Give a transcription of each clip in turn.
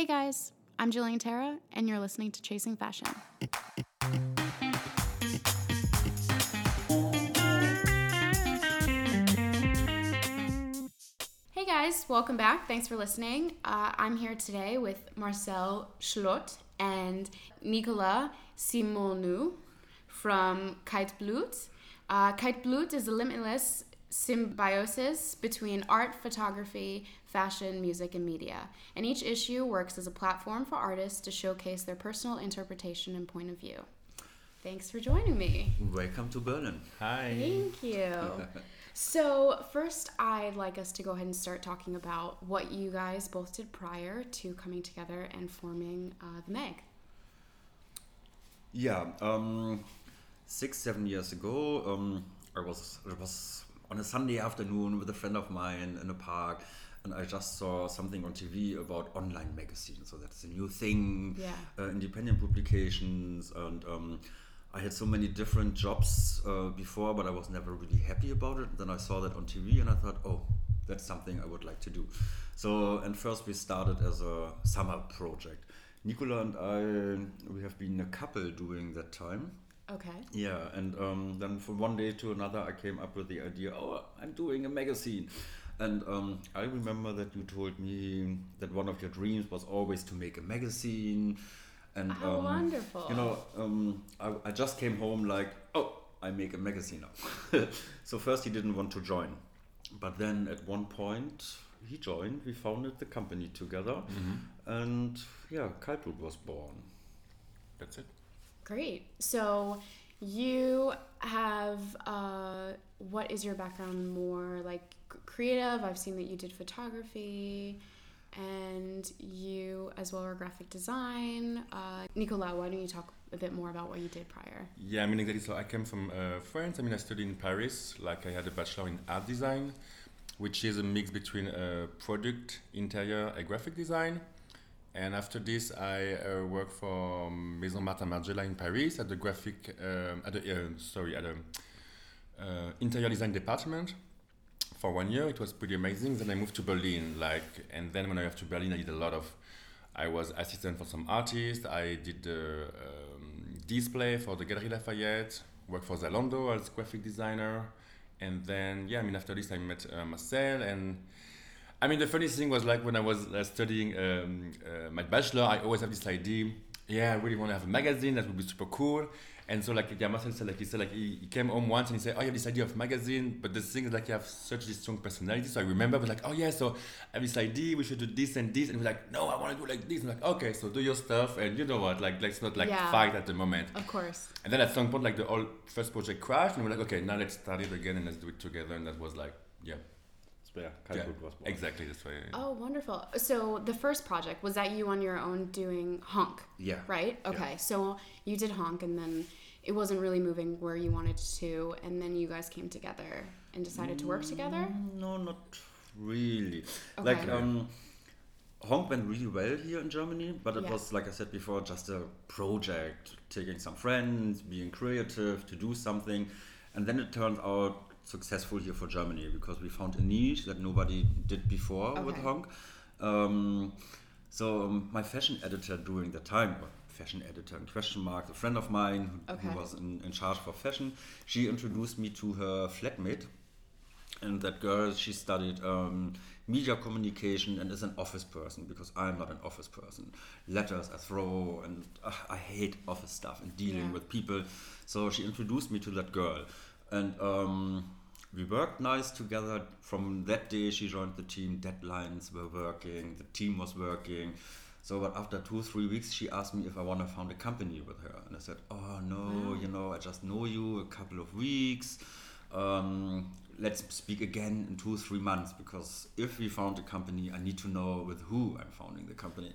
Hey guys, I'm Jillian Tara, and you're listening to Chasing Fashion. Hey guys, welcome back. Thanks for listening. Uh, I'm here today with Marcel Schlott and Nicolas Simonou from Kaltblut. Uh, Kaltblut is a limitless symbiosis between art, photography, fashion, music, and media. And each issue works as a platform for artists to showcase their personal interpretation and point of view. Thanks for joining me. Welcome to Berlin. Hi. Thank you. so, first, I'd like us to go ahead and start talking about what you guys both did prior to coming together and forming uh, the Meg. Yeah, um, six, seven years ago, um, I was I was on a Sunday afternoon with a friend of mine in a park, and I just saw something on TV about online magazines. So that's a new thing, Yeah. uh, independent publications, and um, I had so many different jobs uh, before, but I was never really happy about it. Then I saw that on TV, and I thought, oh, that's something I would like to do. So, and first we started as a summer project. Nicola and I, we have been a couple during that time. Okay. Yeah, and um, then from one day to another, I came up with the idea. Oh, I'm doing a magazine, and um, I remember that you told me that one of your dreams was always to make a magazine. And How um, wonderful. You know, um, I, I just came home like, oh, I make a magazine now. so first he didn't want to join, but then at one point he joined. We founded the company together, and yeah, Kaltblut was born. That's it. Great. So you have uh, what is your background more like c- creative? I've seen that you did photography, and you as well are graphic design. Uh, Nicola, why don't you talk a bit more about what you did prior? Yeah, I mean exactly. So I came from uh, France. I mean I studied in Paris. Like I had a bachelor in art design, which is a mix between uh, product, interior, and graphic design. And after this, I uh, worked for Maison Martin Margiela in Paris at the graphic, um, at the uh, sorry, at the uh, interior design department for one year. It was pretty amazing. Then I moved to Berlin, like, and then when I moved to Berlin, I did a lot of. I was assistant for some artists. I did the um, display for the Galerie Lafayette. Worked for Zalando as graphic designer, and then yeah, I mean after this I met uh, Marcel and. I mean, the funny thing was like when I was uh, studying um, uh, my bachelor, I always have this idea. Yeah, I really want to have a magazine. That would be super cool. And so, like, yeah, Marcel said, like, he said, like, he, he came home once and he said, "Oh, you have this idea of magazine, but the thing is, like, you have such a strong personality." So I remember, I was like, "Oh yeah, so I have this idea. We should do this and this." And he was like, "No, I want to do like this." I'm like, "Okay, so do your stuff." And you know what? Like, let's not like Yeah. fight at the moment. Of course. And then at some point, like, the whole first project crashed, and we're like, "Okay, now let's start it again and let's do it together." And that was like, yeah, where yeah Kaltblut exactly this way. Oh, wonderful. So the first project was that you on your own doing Honk, Yeah. right? Okay. So you did Honk, and then it wasn't really moving where you wanted to, and then you guys came together and decided to work together. Mm, No, not really. Okay. Like um, Honk went really well here in Germany, but it Yeah. was like I said before, just a project, taking some friends, being creative to do something, and then it turned out successful here for Germany because we found a niche that nobody did before with Honk. Um, so um, my fashion editor during the time, fashion editor in question mark, a friend of mine who, Okay. who was in, in charge for fashion, she introduced me to her flatmate. And that girl she studied um, media communication and is an office person because i'm not an office person. Letters i throw and uh, i hate office stuff and dealing Yeah. with people. So she introduced me to that girl. And um, we worked nice together. From that day she joined the team. Deadlines were working. The team was working so but after two three weeks she asked me if i want to found a company with her. And i said oh no you know i just know you a couple of weeks. Um, let's speak again in two three months because if we found a company i need to know with who i'm founding the company.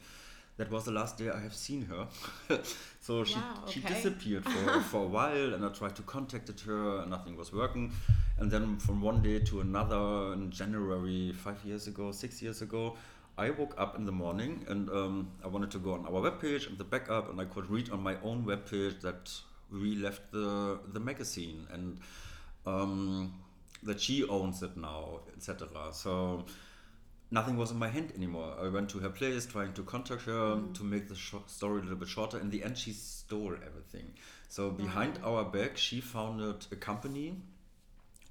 That was the last day i have seen her. So she, Wow, she okay. disappeared for, for a while and i tried to contact her and nothing was working. And then from one day to another in january five years ago six years ago I woke up in the morning and um, I wanted to go on our webpage and the backup, and I could read on my own webpage that we left the the magazine and um, that she owns it now, etc. So nothing was in my hand anymore. I went to her place, trying to contact her Mm. to make the story a little bit shorter. In the end, she stole everything. So behind Wow. our back, she founded a company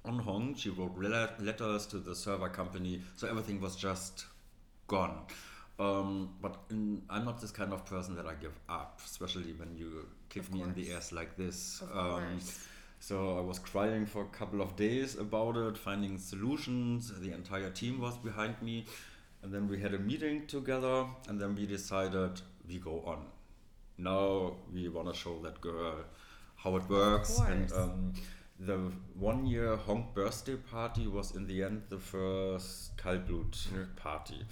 on Honk. She wrote le- letters to the server company. So everything was just gone. Um, but in, I'm not this kind of person that I give up, especially when you kick Of me in the ass like this. Um, so I was crying for a couple of days about it, finding solutions. The entire team was behind me. And then we had a meeting together, and then we decided we go on. Now we want to show that girl how it works. And um, the one year Honk birthday party was in the end the first Kaltblut Yeah. party.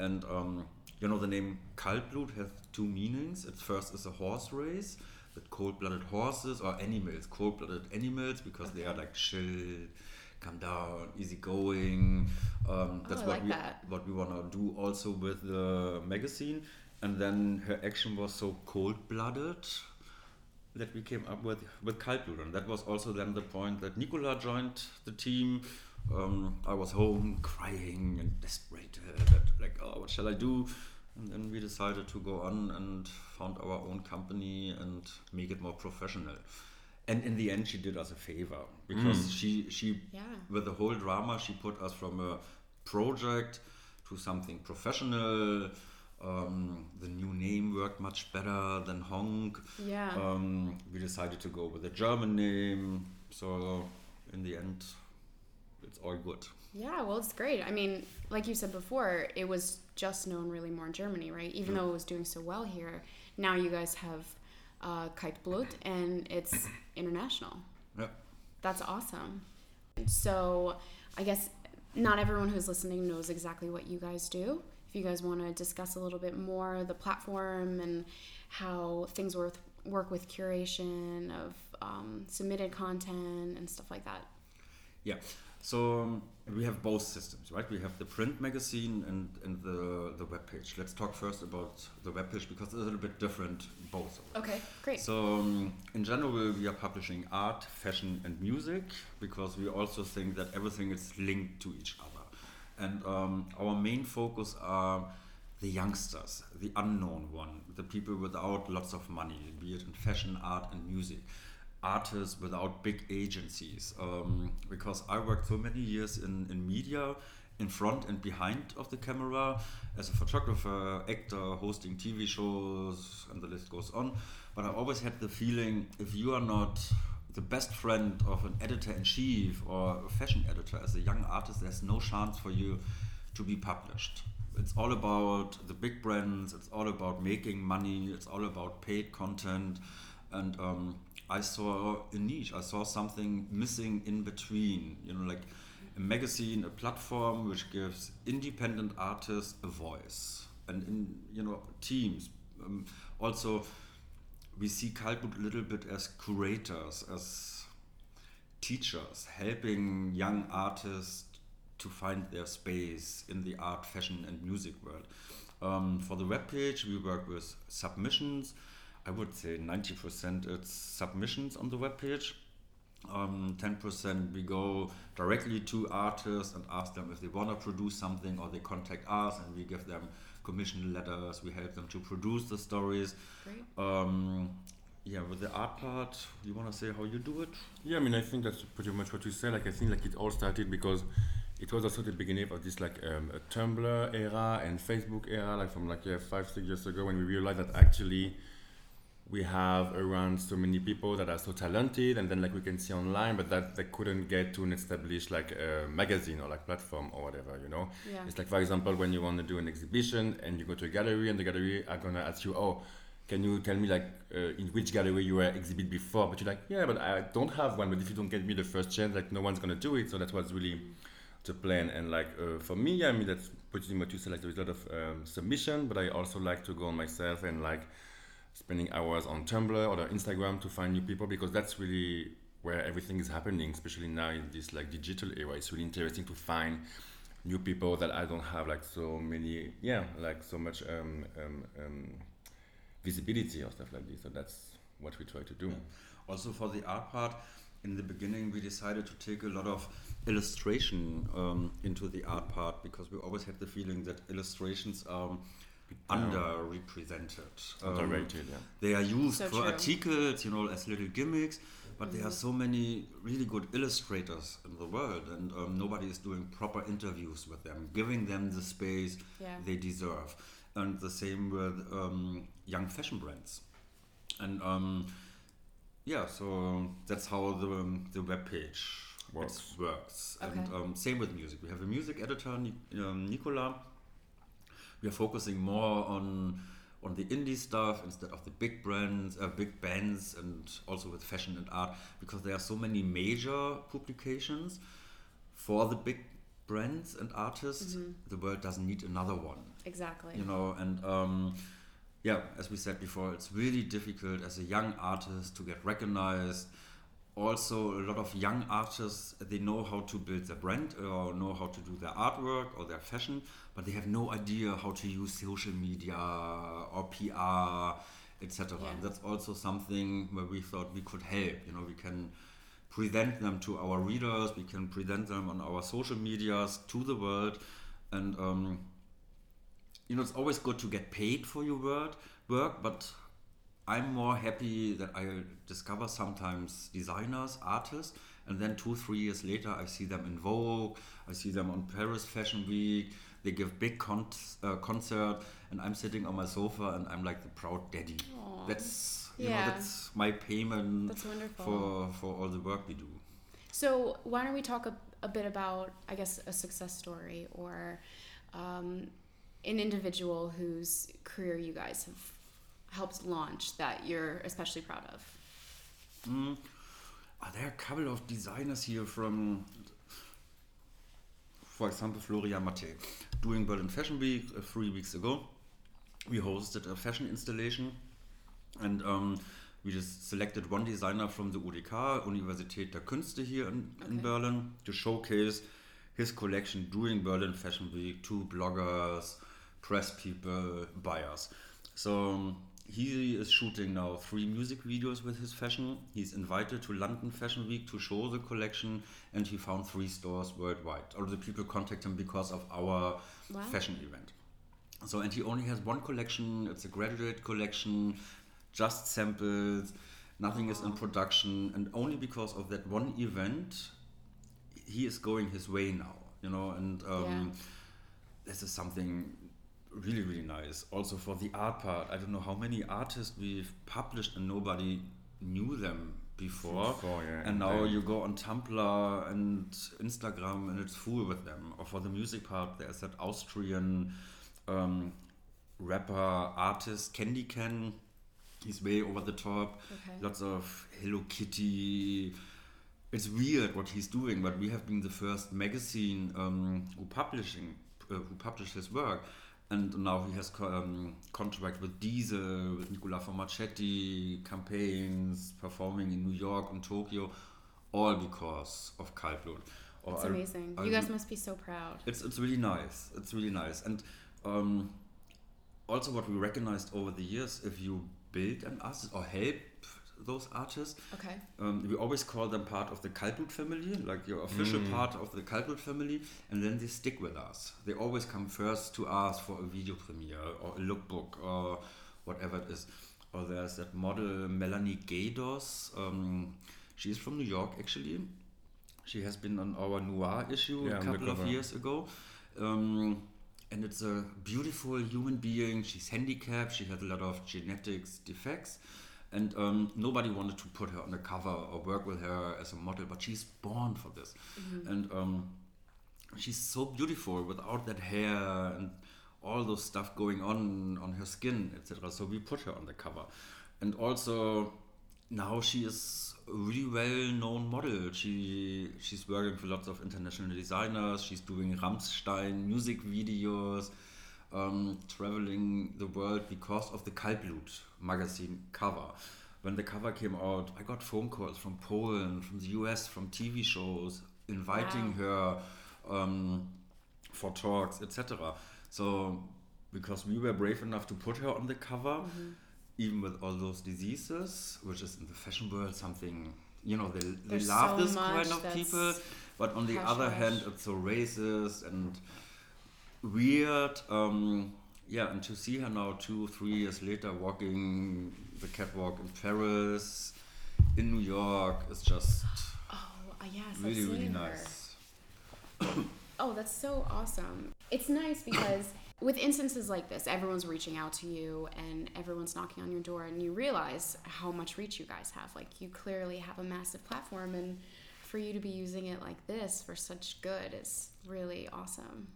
And um, you know, the name Kaltblut has two meanings. At first, is a horse race with cold-blooded horses or animals, cold-blooded animals, because they are like chill, calm down, easygoing. Um, that's Oh, what like we that. what we want to do also with the magazine. And then her action was so cold-blooded that we came up with with Kaltblut, and that was also then the point that Nicola joined the team. Um, I was home crying and desperate, that like, oh, what shall I do? And then we decided to go on and found our own company and make it more professional. And in the end, she did us a favor because she she Yeah. with the whole drama, she put us from a project to something professional. Um, the new name worked much better than Honk. Yeah. Um, we decided to go with a German name. So in the end, it's all good. Yeah, well, it's great. I mean, like you said before, it was just known really more in Germany, right? Even though it was doing so well here, now you guys have uh, Kaltblut and it's international. Yeah. That's awesome. So, I guess not everyone who's listening knows exactly what you guys do. If you guys want to discuss a little bit more the platform and how things work work with curation of um, submitted content and stuff like that. Yeah. So um, we have both systems, right? We have the print magazine and, and the, the web page. Let's talk first about the web page because it's a little bit different both of them. Okay, great. So, um, in general, we are publishing art, fashion, and music because we also think that everything is linked to each other. And um, our main focus are the youngsters, the unknown one, the people without lots of money, be it in fashion, art, and music. Artists without big agencies. Um, because I worked so many years in, in media, in front and behind of the camera, as a photographer, actor, hosting TV shows, and the list goes on. But I always had the feeling if you are not the best friend of an editor in chief or a fashion editor as a young artist, there's no chance for you to be published. It's all about the big brands, it's all about making money, it's all about paid content. And um, I saw a niche, I saw something missing in between, you know, like a magazine, a platform which gives independent artists a voice and in, you know, teams. Um, also, we see Kaltblut a little bit as curators, as teachers, helping young artists to find their space in the art, fashion, and music world. Um, for the webpage, we work with submissions. I would say 90% it's submissions on the webpage. Um, 10% we go directly to artists and ask them if they want to produce something or they contact us and we give them commission letters. We help them to produce the stories. Great. Um, yeah, with the art part, you want to say how you do it? Yeah, I mean, I think that's pretty much what you said. Like, I think like it all started because it was also the beginning of this like um, a Tumblr era and Facebook era, like from like yeah five six years ago when we realized that actually we have around so many people that are so talented and then like we can see online, but that they couldn't get to an established like uh, magazine or like platform or whatever, you know. Yeah. It's like, for example, when you want to do an exhibition and you go to a gallery and the gallery are going to ask you, oh, can you tell me like uh, in which gallery you were exhibit before? But you're like, yeah, but I don't have one. But if you don't get me the first chance, like no one's going to do it. So that was really the plan. And like uh, for me, yeah, I mean, that's pretty much you said, like there's a lot of um, submission, but I also like to go on myself and like spending hours on Tumblr or Instagram to find new people because that's really where everything is happening, especially now in this like digital era. It's really interesting to find new people that I don't have like so many, yeah, like so much um, um, um, visibility or stuff like this. So that's what we try to do. Also for the art part, in the beginning we decided to take a lot of illustration um, into the art part because we always had the feeling that illustrations are underrepresented. Um, Underrated, yeah. They are used So for true. articles, you know, as little gimmicks, but there are so many really good illustrators in the world, and um, nobody is doing proper interviews with them, giving them the space Yeah. they deserve. And the same with um, young fashion brands. And um, yeah, so that's how the, the web page Works. works. And Okay. um, same with music. We have a music editor, Ni- um, Nicola. We are focusing more on on the indie stuff instead of the big brands, uh, big bands, and also with fashion and art because there are so many major publications for the big brands and artists. The world doesn't need another one Exactly. you know and um, yeah as we said before it's really difficult as a young artist to get recognized also a lot of young artists they know how to build their brand or know how to do their artwork or their fashion but they have no idea how to use social media or pr etc Yeah. that's also something where we thought we could help. You know we can present them to our readers we can present them on our social medias to the world. And um, you know, it's always good to get paid for your word, work, but I'm more happy that I discover sometimes designers, artists, and then two, three years later, I see them in Vogue, I see them on Paris Fashion Week, they give big con- uh, concert, and I'm sitting on my sofa and I'm like the proud daddy. Aw. That's you Yeah. know, that's my payment That's for for all the work we do. So why don't we talk a, a bit about, I guess, a success story or um, an individual whose career you guys have helped launch that you're especially proud of? Mm. Are there a couple of designers here from, for example, Florian Matte, doing Berlin Fashion Week uh, three weeks ago. We hosted a fashion installation and um, we just selected one designer from the UDK, Universität der Künste here in, in Berlin, to showcase his collection during Berlin Fashion Week to bloggers, press people, buyers. So um, he is shooting now three music videos with his fashion. He's invited to London Fashion Week to show the collection, and he found three stores worldwide. All the people contact him because of our Wow. fashion event. So, and he only has one collection. It's a graduate collection, just samples. Nothing is in production, and only because of that one event, he is going his way now. You know, and um, Yeah. this is something really really nice. Also for the art part, I don't know how many artists we've published and nobody knew them before. Before, yeah, and now then- you go on Tumblr and Instagram and it's full with them. Or for the music part, there's that Austrian um, rapper artist Candy Ken. He's way over the top. Okay. Lots of Hello Kitty. It's weird what he's doing, but we have been the first magazine um, who publishing uh, who published his work, and now he has co- um, contract with Diesel, with Nicola Formichetti, campaigns, performing in New York and Tokyo, all because of Kaltblut. Or It's amazing. I you guys must be so proud. it's it's really nice. It's really nice, and um, also what we recognized over the years, if you build an artist or help those artists, Okay. um, we always call them part of the Kaltblut family, like your official part of the Kaltblut family, and then they stick with us. They always come first to us for a video premiere or a lookbook or whatever it is. Or there's that model Melanie Gaydos. Um, she's from New York actually. She has been on our Noir issue Yeah, a couple of years ago. Um, and it's a beautiful human being. She's handicapped. She has a lot of genetics defects. And um, nobody wanted to put her on the cover or work with her as a model, but she's born for this. And um, she's so beautiful without that hair and all those stuff going on on her skin, etc. So we put her on the cover. And also now she is a really well-known model. She she's working for lots of international designers. She's doing Rammstein music videos, um, traveling the world because of the Kaltblut magazine cover. When the cover came out, I got phone calls from Poland, from the US, from TV shows, inviting her um, for talks, etc. So, because we were brave enough to put her on the cover, even with all those diseases, which is in the fashion world something you know they, they There's love so this kind of people but on the other hand it's so racist and weird um, yeah and to see her now two three years later walking the catwalk in paris in new york is just Oh, uh, yes, really really nice Oh, that's so awesome. It's nice because with instances like this, everyone's reaching out to you and everyone's knocking on your door, and you realize how much reach you guys have. Like, you clearly have a massive platform, and for you to be using it like this for such good is really awesome.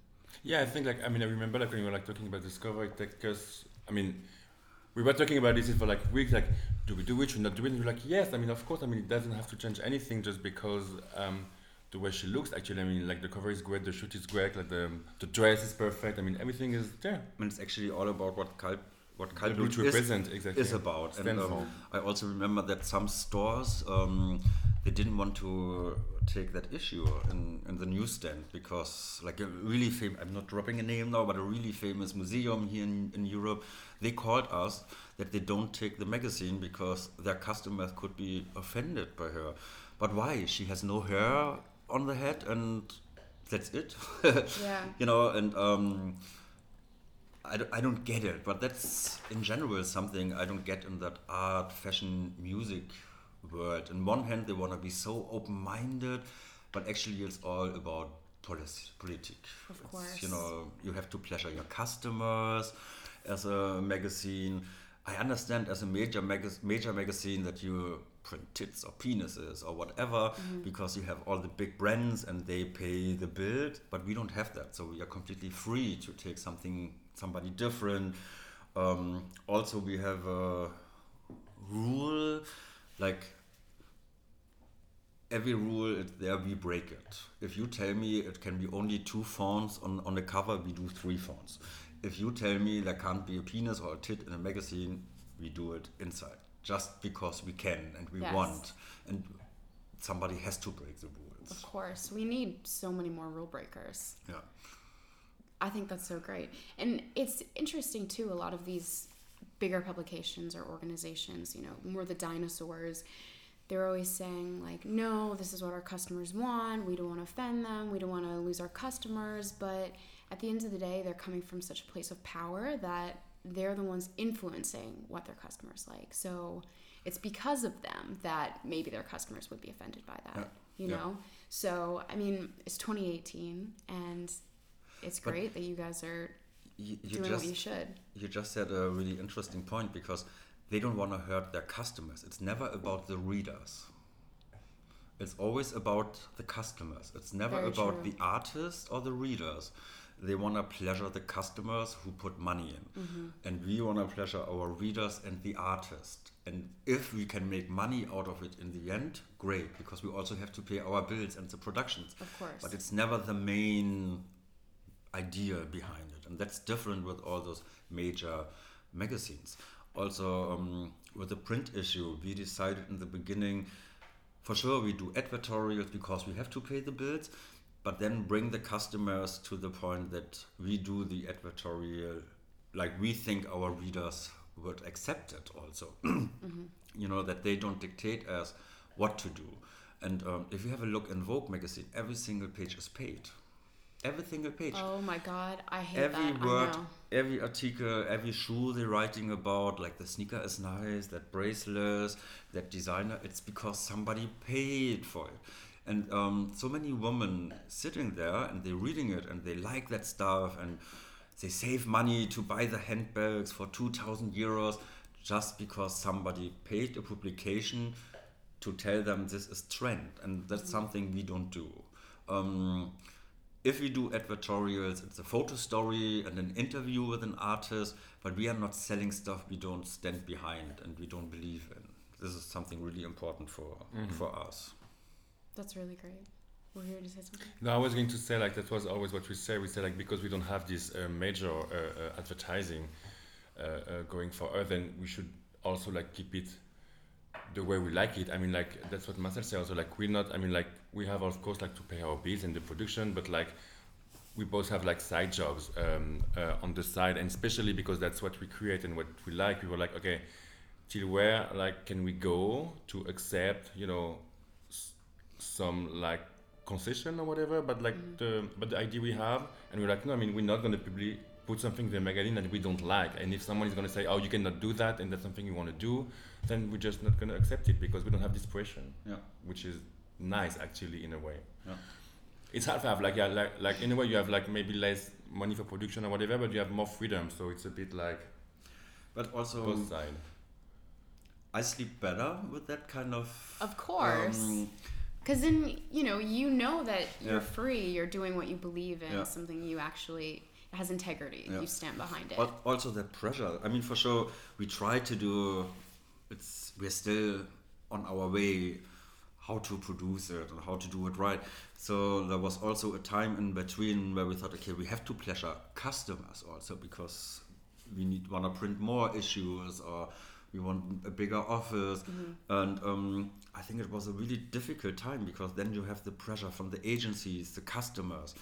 Yeah, I think like I mean I remember like when we were like talking about Discover it take us I mean we were talking about this for like weeks like do we do it should not do it? And we're like yes I mean of course I mean it doesn't have to change anything just because um, the way she looks actually I mean like the cover is great the shoot is great like the the dress is perfect I mean everything is there and it's actually all about what Kalb what the Kaltblut is, represent exactly is about. And um. I also remember that some stores um, they didn't want to take that issue in, in the newsstand because like a really famous I'm not dropping a name now, but a really famous museum here in, in Europe, they called us that they don't take the magazine because their customers could be offended by her. But why? She has no hair on the head and that's it. Yeah. you know, and um, I, don't, I don't get it, but that's in general something I don't get in that art, fashion, music world. On one hand, they want to be so open minded, but actually, it's all about policy, politic. Of It's, course. you know, you have to pleasure your customers as a magazine. I understand as a major, mag- major magazine that you print tits or penises or whatever mm-hmm. because you have all the big brands and they pay the bill, but we don't have that. So we are completely free to take something, somebody different. Um, also, we have a rule like every rule it, there we break it if you tell me it can be only two fonts on, on the cover we do three fonts if you tell me there can't be a penis or a tit in a magazine we do it inside just because we can and we Yes. want and somebody has to break the rules Of course. We need so many more rule breakers. yeah I think that's so great. And it's interesting too, a lot of these bigger publications or organizations, you know, more the dinosaurs, they're always saying, like, no, this is what our customers want. We don't want to offend them. We don't want to lose our customers. But at the end of the day, they're coming from such a place of power that they're the ones influencing what their customers like. So it's because of them that maybe their customers would be offended by that, Yeah. you Yeah. know? So, I mean, it's 2018 and it's But- great that you guys are you, you doing just what you should. you just said a really interesting point because they don't want to hurt their customers. It's never about the readers. It's always about the customers. It's never Very about true. the artist or the readers. They want to pleasure the customers who put money in. Mm-hmm. And we want to pleasure our readers and the artist. And if we can make money out of it in the end, great, because we also have to pay our bills and the productions. Of course. But it's never the main idea behind it, and that's different with all those major magazines. Also, um, with the print issue, we decided in the beginning, for sure, we do advertorials because we have to pay the bills, but then bring the customers to the point that we do the advertorial like we think our readers would accept it also. You know, that they don't dictate us what to do. And um, if you have a look in Vogue magazine, every single page is paid. Every single page oh my god, I hate every that. word, every article, every shoe they're writing about, like the sneaker is nice, that bracelet, that designer, it's because somebody paid for it. And um, so many women sitting there and they're reading it and they like that stuff and they save money to buy the handbags for 2000 euros just because somebody paid a publication to tell them this is trend and that's something we don't do. Um, if we do advertorials, it's a photo story and an interview with an artist, but we are not selling stuff we don't stand behind and we don't believe in. This is something really important for for us. That's really great. We're here to say something. No, I was going to say like that was always what we say. We say like because we don't have this uh, major uh, uh, advertising uh, uh, going for us, then we should also like keep it the way we like it. I mean, like that's what Marcel said. Also, like we're not. I mean, like we have of course like to pay our bills and the production, but like we both have like side jobs um, uh, on the side, and especially because that's what we create and what we like. We were like, okay, till where like can we go to accept, you know, some like concession or whatever, but like Mm. the but the idea we have, and we're like, no, I mean, we're not gonna publi- put something in the magazine that we don't like, and if someone is gonna say, oh, you cannot do that, and that's something you want to do, then we're just not gonna accept it because we don't have this pressure, Yeah. which is nice actually in a way. Yeah. It's hard to have like yeah, like like in a way you have like maybe less money for production or whatever, but you have more freedom, so it's a bit like But also, both sides. I sleep better with that kind of. Of course. um, Because then, you know, you know that you're Yeah. free, you're doing what you believe in, Yeah. something you actually has integrity, Yeah. you stand behind it. but also that pressure. I mean, for sure, we try to do. It's we're still on our way how to produce it and how to do it right. So there was also a time in between where we thought, okay, we have to pleasure customers also because we need wanna print more issues or we want a bigger office. And um, I think it was a really difficult time because then you have the pressure from the agencies, the customers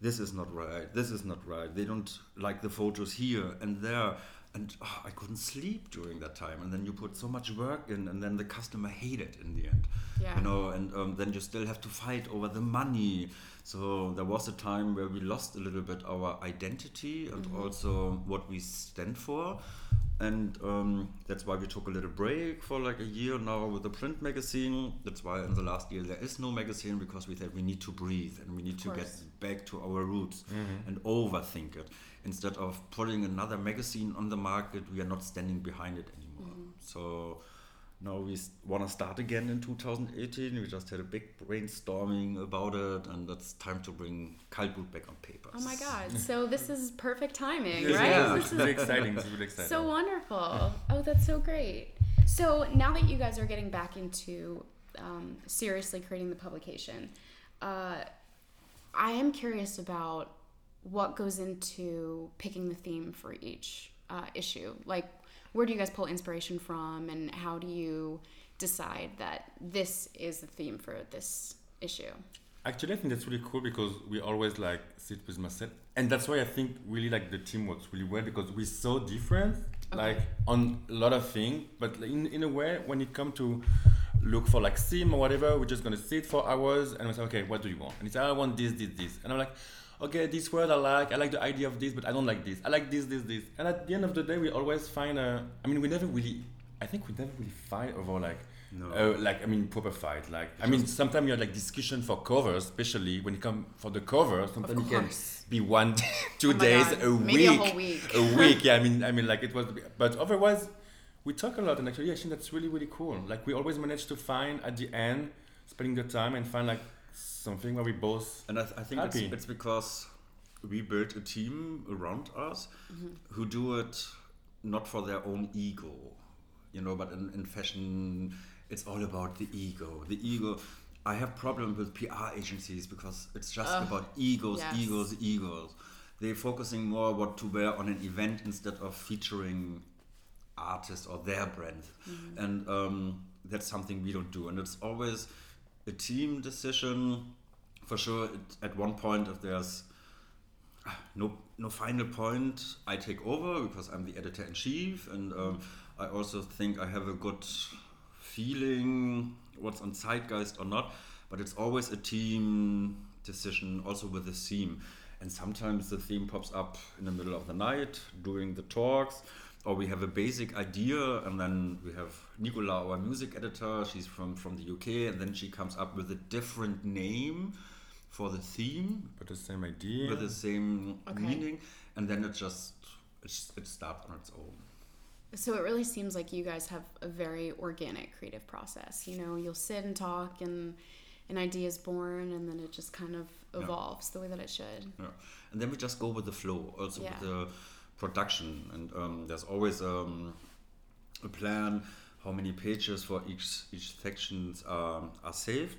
this is not right, this is not right, they don't like the photos here and there. And oh, I couldn't sleep during that time. And then you put so much work in, and then the customer hated in the end. Yeah. You know, and um, then you still have to fight over the money. So there was a time where we lost a little bit our identity and also what we stand for. And um, that's why we took a little break for like a year now with the print magazine. That's why in the last year there is no magazine because we said we need to breathe and we need to get back to our roots and overthink it. Instead of putting another magazine on the market, we are not standing behind it anymore. So now we want to start again in 2018. We just had a big brainstorming about it, and it's time to bring Kaltblut back on paper. oh my God. So this is perfect timing, right? yeah. This is really exciting. This is really exciting. so wonderful. Oh, that's so great. So now that you guys are getting back into um, seriously creating the publication, uh, I am curious about what goes into picking the theme for each uh, issue. Like, where do you guys pull inspiration from, and how do you decide that this is the theme for this issue? Actually, I think that's really cool because we always like sit with myself, and that's why I think really like the team works really well because we're so different, Okay. like on a lot of things. But in in a way, when it comes to look for like theme or whatever, we're just gonna sit for hours and we say, okay, what do you want? And it's I want this, this, this, and I'm like. Okay, this word I like. I like the idea of this, but I don't like this. I like this, this, this. And at the end of the day, we always find a. I mean, we never really. I think we never really fight over like No. uh, like I mean proper fight. Like I mean sometimes you have like discussion for covers, especially when it come for the cover. Sometimes it can be one, two Oh my days, God, a maybe a week, whole week. a week. Yeah, I mean I mean like it was, but otherwise we talk a lot, and actually I think that's really really cool. Like we always manage to find at the end, spending the time and find like something where we both. And I, th- I think it's, Happy. it's because we built a team around us who do it not for their own ego, you know, but in, in fashion, it's all about the ego. The ego. I have problem with PR agencies because it's just Ugh, about egos, yes. egos, egos. They're focusing more what to wear on an event instead of featuring artists or their brand, and um, that's something we don't do. And it's always a team decision. For sure, it, at one point, if there's ah, no no final point, I take over because I'm the editor in chief, and um, I also think I have a good feeling what's on zeitgeist or not. But it's always a team decision, also with the theme. And sometimes the theme pops up in the middle of the night during the talks, or we have a basic idea, and then we have Nicola, our music editor. She's from from the UK, and then she comes up with a different name for the theme But the same idea. with the same Okay. meaning, and then it just it starts on its own. So it really seems like you guys have a very organic creative process. You know, you'll sit and talk and an idea is born and then it just kind of Yeah. evolves the way that it should. Yeah. And then we just go with the flow, also Yeah. with the production. And um, there's always um, a plan how many pages for each each sections are, are saved.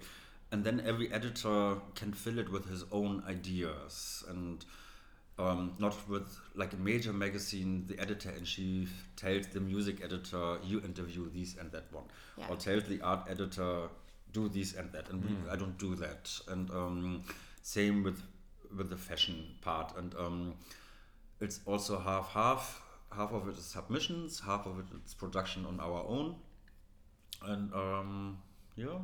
And then every editor can fill it with his own ideas and um, not with like a major magazine, the editor in chief tells the music editor, you interview these and that one, Yeah. or tells the art editor, do this and that, and we, I don't do that. And um, same with with the fashion part, and um, it's also half half. Half of it is submissions, half of it is production on our own, and um, yeah,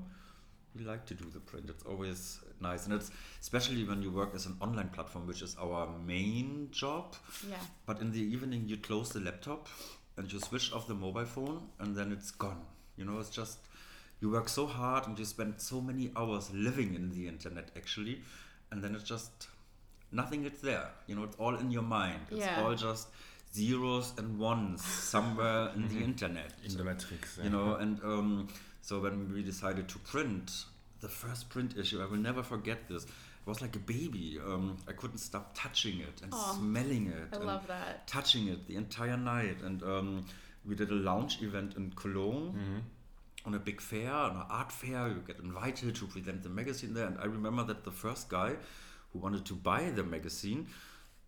we like to do the print. It's always nice, and it's especially when you work as an online platform, which is our main job. Yeah. But in the evening, you close the laptop and you switch off the mobile phone, and then it's gone. You know, it's just you work so hard and you spend so many hours living in the internet actually, and then it's just nothing. is there. You know, it's all in your mind. It's Yeah. all just zeros and ones somewhere in the internet In the matrix. you know and um, so when we decided to print the first print issue i will never forget this it was like a baby um, i couldn't stop touching it and Aw. smelling it I and love that. touching it the entire night and um, we did a lounge event in cologne on a big fair on an art fair you get invited to present the magazine there and i remember that the first guy who wanted to buy the magazine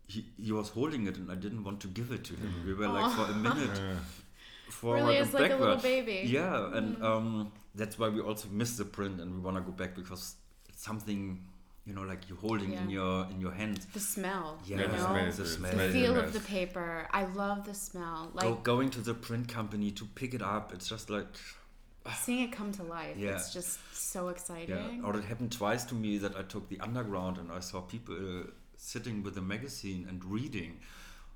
he, he was holding it and i didn't want to give it to him we were like for a minute forward Really and is like a little backward. baby. Yeah, and um, that's why we also miss the print, and we want to go back because it's something you know, like you're holding in your in your hands. The smell. Yeah, you the know? smell The smell. The feel of the paper. I love the smell. Like Go, going to the print company to pick it up, it's just like seeing it come to life. Yeah. It's just so exciting. yeah. Or it happened twice to me that I took the underground and I saw people uh, sitting with a magazine and reading,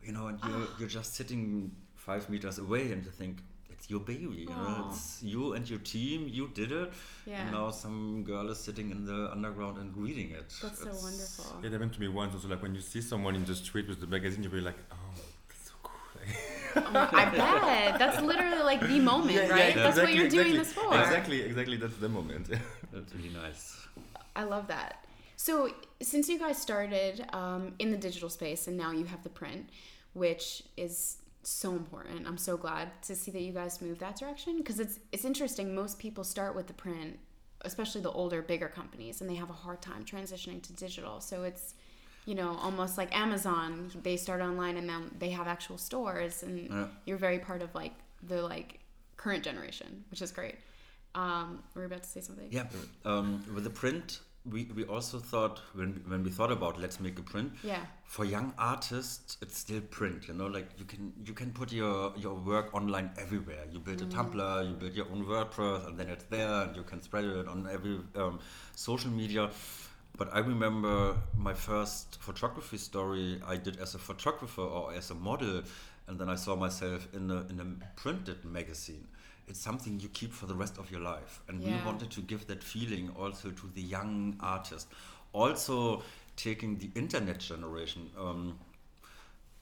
you know, and you're you're just sitting five meters away and you think. It's your baby, you know. It's you and your team. You did it, Yeah. and now some girl is sitting in the underground and reading it. That's so wonderful. It happened to me once also like when you see someone in the street with the magazine you'll be like, Oh, that's so cool. Oh my- I bet. That's literally like the moment, right? That's what you're doing this for. Exactly, exactly that's the moment. That's really nice. I love that. So, since you guys started um, in the digital space and now you have the print, which is so important, I'm so glad to see that you guys move that direction because it's it's interesting. Most people start with the print, especially the older, bigger companies, and they have a hard time transitioning to digital. So it's you know almost like Amazon. They start online and then they have actual stores, and Yeah. you're very part of like the like current generation, which is great. Um, we're about to say something. Yeah. Um, with the print, we, we also thought when when we thought about let's make a print. Yeah. For young artists, it's still print. You know, like you can you can put your your work online everywhere. You build a Tumblr, you build your own WordPress, and then it's there, and you can spread it on every um, social media. But I remember my first photography story I did as a photographer or as a model, and then I saw myself in a in a printed magazine. It's something you keep for the rest of your life, and we wanted to give that feeling also to the young artist. Also, taking the internet generation. Um,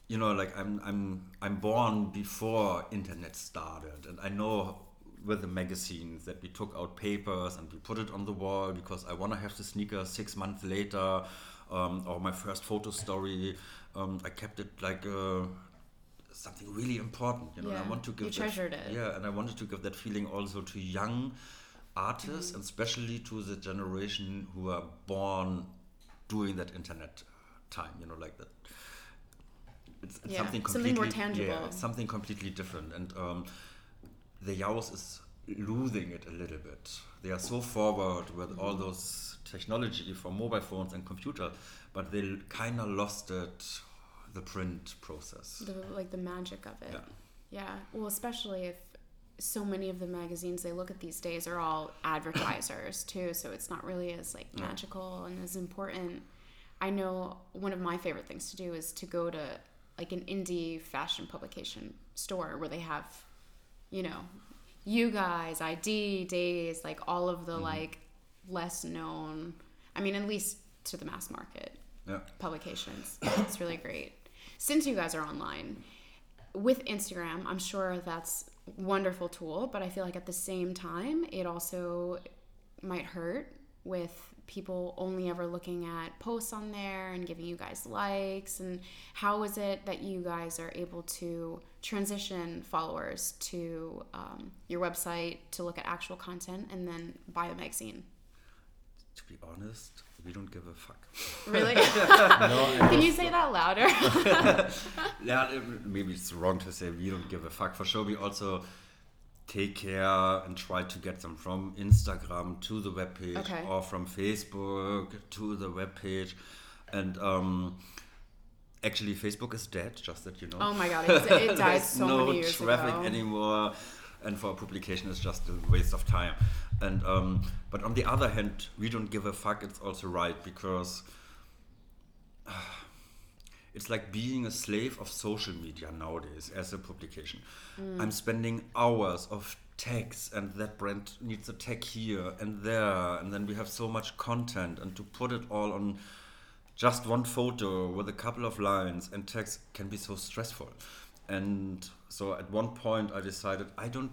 you know, like I'm I'm I'm born before internet started, and I know with the magazines that we took out papers and we put it on the wall because I want to have the sneaker six months later, um, or my first photo story. Um, I kept it like uh, something really important, you know. Yeah, I want to you give that- treasured it. Yeah, and I wanted to give that feeling also to young artists, Mm-hmm. and especially to the generation who are born during that internet time. You know, like that. It's, it's Yeah, something something completely more Yeah, tangible. it's something completely different, and um, the Yaos is losing it a little bit. They are so forward with all Mm-hmm. those technology for mobile phones and computer, but they kind of lost it, the print process. the like the magic of it. Yeah. Yeah. Well, especially if so many of the magazines they look at these days are all advertisers too, so it's not really as like Yeah. magical and as important. I know one of my favorite things to do is to go to like an indie fashion publication store where they have, you know, you guys, ID, Dazed, like all of the Mm-hmm. like less known. I mean, at least to the mass market Yeah. publications. it's really great. Since you guys are online, with Instagram, I'm sure that's wonderful tool, but I feel like at the same time, it also might hurt with people only ever looking at posts on there and giving you guys likes? And how is it that you guys are able to transition followers to um, your website to look at actual content and then buy the magazine? To be honest, we don't give a fuck. really? No, can you say that louder? Yeah, maybe it's wrong to say we don't give a fuck. For sure, we also take care and try to get them from Instagram to the webpage Okay. or from Facebook to the webpage. And um, actually, Facebook is dead, just that you know. oh my god it, it died There's so no many years traffic ago anymore. and for a publication it's just a waste of time. And um, but on the other hand, we don't give a fuck. It's also right because it's like being a slave of social media nowadays as a publication. I'm spending hours of tags, and that brand needs a tag here and there, and then we have so much content, and to put it all on just one photo with a couple of lines and text can be so stressful. And so at one point, I decided I don't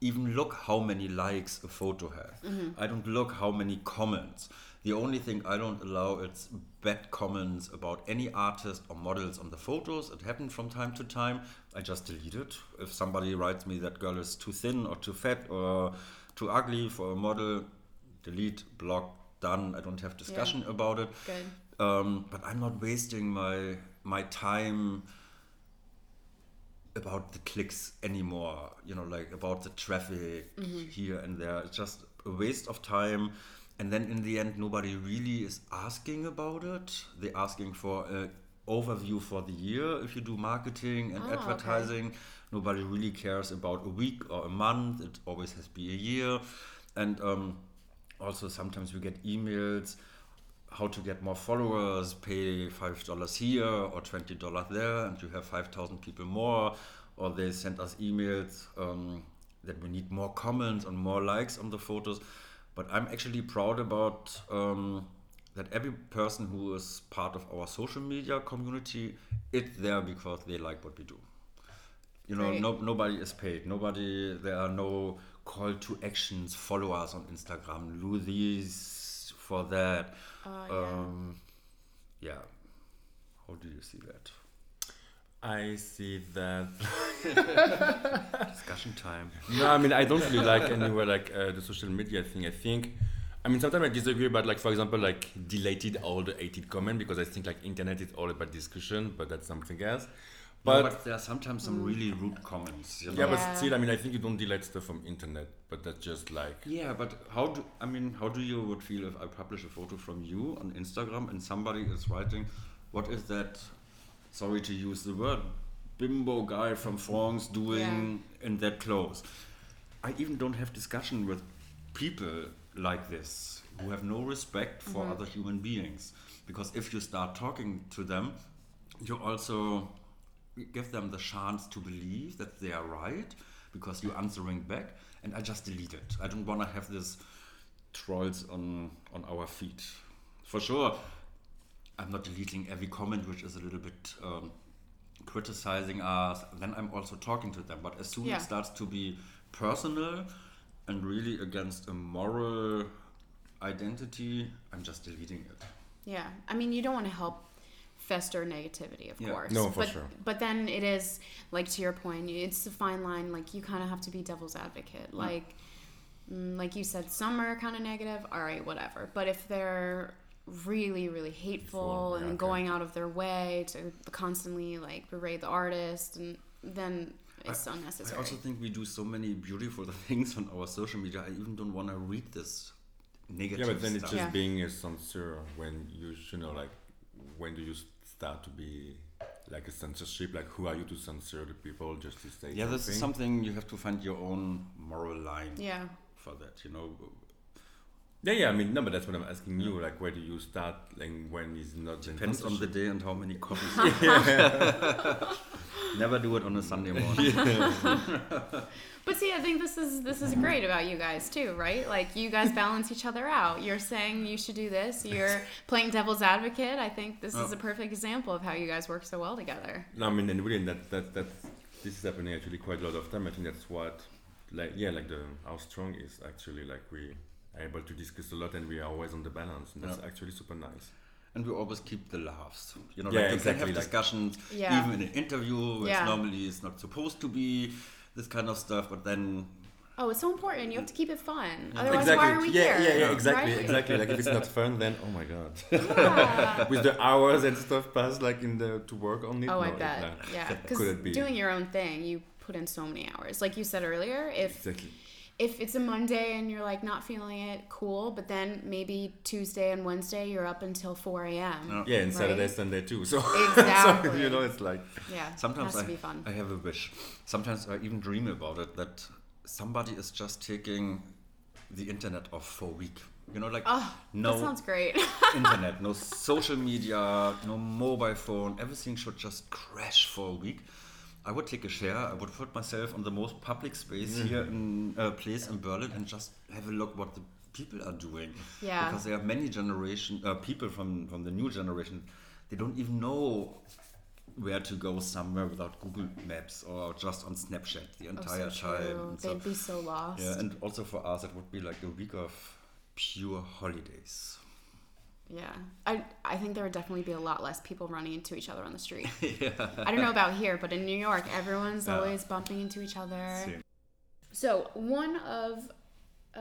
even look how many likes a photo has. Mm-hmm. I don't look how many comments. The only thing I don't allow is bad comments about any artist or models on the photos. It happened from time to time. I just delete it. If somebody writes me that girl is too thin or too fat or too ugly for a model, delete, block, done. I don't have discussion about it. Um, but I'm not wasting my my time about the clicks anymore. You know, like about the traffic here and there. It's just a waste of time. And then in the end, nobody really is asking about it. They're asking for an overview for the year. If you do marketing and Ah, okay. advertising, nobody really cares about a week or a month. It always has to be a year. And um, also sometimes we get emails how to get more followers, pay five dollars here or twenty dollars there, and you have five thousand people more. Or they send us emails um, that we need more comments and more likes on the photos. But I'm actually proud about um, that every person who is part of our social media community is there because they like what we do. You know, no, nobody is paid. Nobody. There are no call to actions. Follow us on Instagram. Do these for that. Yeah. Um, yeah. How do you see that? I see that. Discussion time. no, I mean I don't really like anywhere like uh, the social media thing. I think, I mean sometimes I disagree about like for example like deleted all the hated comment because I think like internet is all about discussion, but that's something else. But, But, there are sometimes some really rude comments. You know? yeah, Yeah. but still, I mean I think you don't delete stuff from internet, but that's just like Yeah, but how do I mean? How do you would feel if I publish a photo from you on Instagram and somebody is writing, "What is that?" Sorry to use the word, bimbo guy from France doing in that clothes. I even don't have discussion with people like this who have no respect for mm-hmm. other human beings, because if you start talking to them, you also give them the chance to believe that they are right because you're answering back and i just delete it. I don't want to have this trolls on on our feed for sure i'm not deleting every comment which is a little bit um, criticizing us then i'm also talking to them but as soon Yeah. as it starts to be personal and really against a moral identity i'm just deleting it Yeah, I mean, you don't want to help fester negativity, of Yeah. course. No, for but, sure. But then it is like to your point, it's a fine line. Like you kind of have to be devil's advocate. Like, mm, like you said, some are kind of negative. All right, whatever. But if they're really, really hateful Hateful, and okay. going out of their way to constantly like berate the artist, and then it's I unnecessary. I also think we do so many beautiful things on our social media. I even don't want to read this negative yeah, but then it's just Yeah. being a censor when you should know like when do you start to be like a censorship? Like who are you to censor the people just to say yeah, something? this is something you have to find your own moral line yeah. for that. You know, Yeah, yeah. I mean, no, but that's what I'm asking you. Like, where do you start? Like, when is not depends on the day and how many coffees. Never do it on a Sunday morning. But see, I think this is this is great about you guys too, right? Like you guys balance each other out. You're saying you should do this. You're playing devil's advocate. I think this is Oh. a perfect example of how you guys work so well together. No, I mean, and really, that that that this is happening actually quite a lot of time. I think that's what, like, yeah, like the how strong is actually like we are able to discuss a lot and we are always on the balance, and that's Yeah. actually super nice. and we always keep the laughs. You know, Yeah, like you exactly, can have like- discussions Yeah. even in an interview, which Yeah. normally is not supposed to be this kind of stuff, but then Oh, it's so important. You have to keep it fun. Yeah. Otherwise, exactly. why are we yeah, here? yeah, yeah, exactly, Right? exactly. Like if it's not fun, then oh my god, Yeah. with the hours and stuff passed like in the to work on it. Oh, I no, bet. like, Yeah, could because it be? doing your own thing, you put in so many hours. Like you said earlier, if Exactly. If it's a Monday and you're like not feeling it, cool. But then maybe Tuesday and Wednesday you're up until 4 a.m. Yeah. Yeah, and Saturday, Right. Sunday too. So, Exactly. so you know, it's like Yeah, Sometimes has I, to be fun. I have a wish. Sometimes I even dream about it that somebody is just taking the internet off for a week. You know, like Oh, no that sounds great. internet, no social media, no mobile phone. Everything should just crash for a week. I would take a share. I would put myself on the most public space Mm-hmm. here in a place in Berlin and just have a look what the people are doing. Yeah. Because there are many generation uh, people from from the new generation. They don't even know where to go somewhere without Google Maps or just on Snapchat the Oh, entire so time. true. And They'd be so lost. yeah, and also for us, it would be like a week of pure holidays. Yeah, I I think there would definitely be a lot less people running into each other on the street. yeah. I don't know about here, but in New York, everyone's Yeah. always bumping into each other. So one of uh,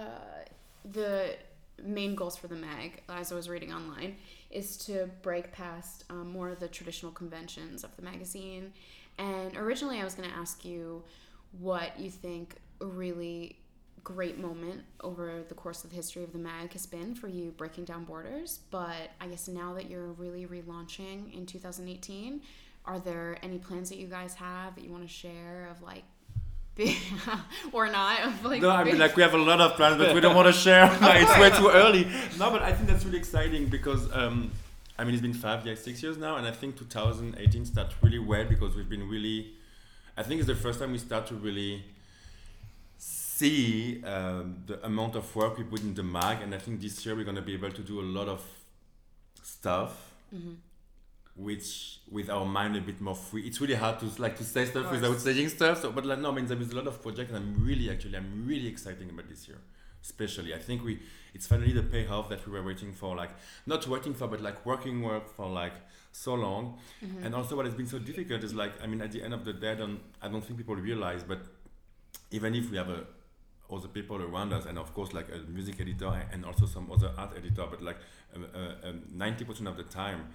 the main goals for the mag, as I was reading online, is to break past um, more of the traditional conventions of the magazine. And originally, I was going to ask you what you think really great moment over the course of the history of the mag has been for you breaking down borders. But I guess now that you're really relaunching in 2018, are there any plans that you guys have that you want to share of like big or not of like No, I mean like we have a lot of plans, but we don't want to share. it's way too early. No, but I think that's really exciting because um, I mean it's been five years, six years now, and I think 2018 starts really well because we've been really. I think it's the first time we start to really see um, the amount of work we put in the mag, and I think this year we're gonna be able to do a lot of stuff. Mm-hmm. Which, with our mind a bit more free, it's really hard to like to say stuff without saying stuff. So, but like, no, I mean, there is a lot of projects, and I'm really, actually, I'm really excited about this year, especially. I think we, it's finally the payoff that we were waiting for, like not waiting for, but like working work for like so long. Mm-hmm. And also, what has been so difficult is like, I mean, at the end of the day, I don't, I don't think people realize, but even if we have a other people around us, and of course, like a music editor and also some other art editor, but like um, uh, um, 90% of the time,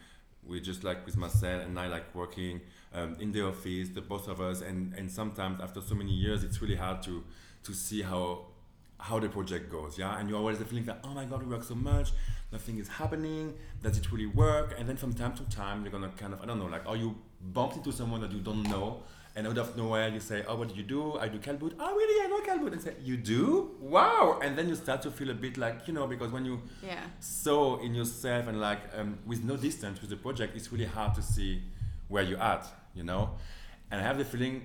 we just like with Marcel and I like working um, in the office, the both of us, and, and sometimes after so many years, it's really hard to to see how how the project goes, yeah. And you always the feeling that oh my god, we work so much, nothing is happening. Does it really work? And then from time to time, you're gonna kind of I don't know, like, are you bumped into someone that you don't know, and out of nowhere you say, oh, what do you do? I do Kaltblut. Oh, really? I know Kaltblut. And say, you do? Wow! And then you start to feel a bit like you know because when you yeah so in yourself and like um, with no distance with the project it's really hard to see where you're at you know and i have the feeling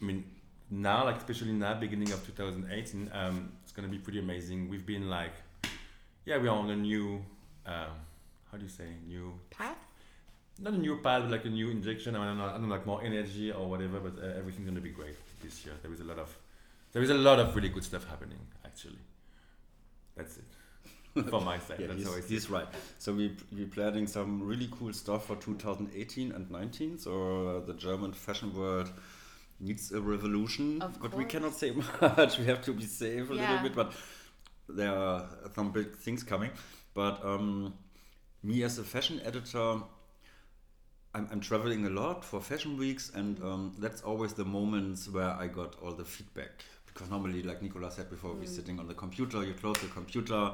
i mean now like especially now beginning of 2018 um, it's going to be pretty amazing we've been like yeah we're on a new um, how do you say new path not a new path but like a new injection i don't know, I don't know like more energy or whatever but uh, everything's going to be great this year there is a lot of there is a lot of really good stuff happening actually that's it for my side Yeah, that's he's, how I see it. he's right. So we we're planning some really cool stuff for 2018 and 19. So uh, the German fashion world needs a revolution, Of but we cannot say much. we have to be safe a Yeah. little bit, but there are some big things coming. But um, me as a fashion editor, I'm, I'm traveling a lot for fashion weeks, and um, that's always the moments where I got all the feedback. Because normally, like Nicola said before, we're sitting on the computer, you close the computer,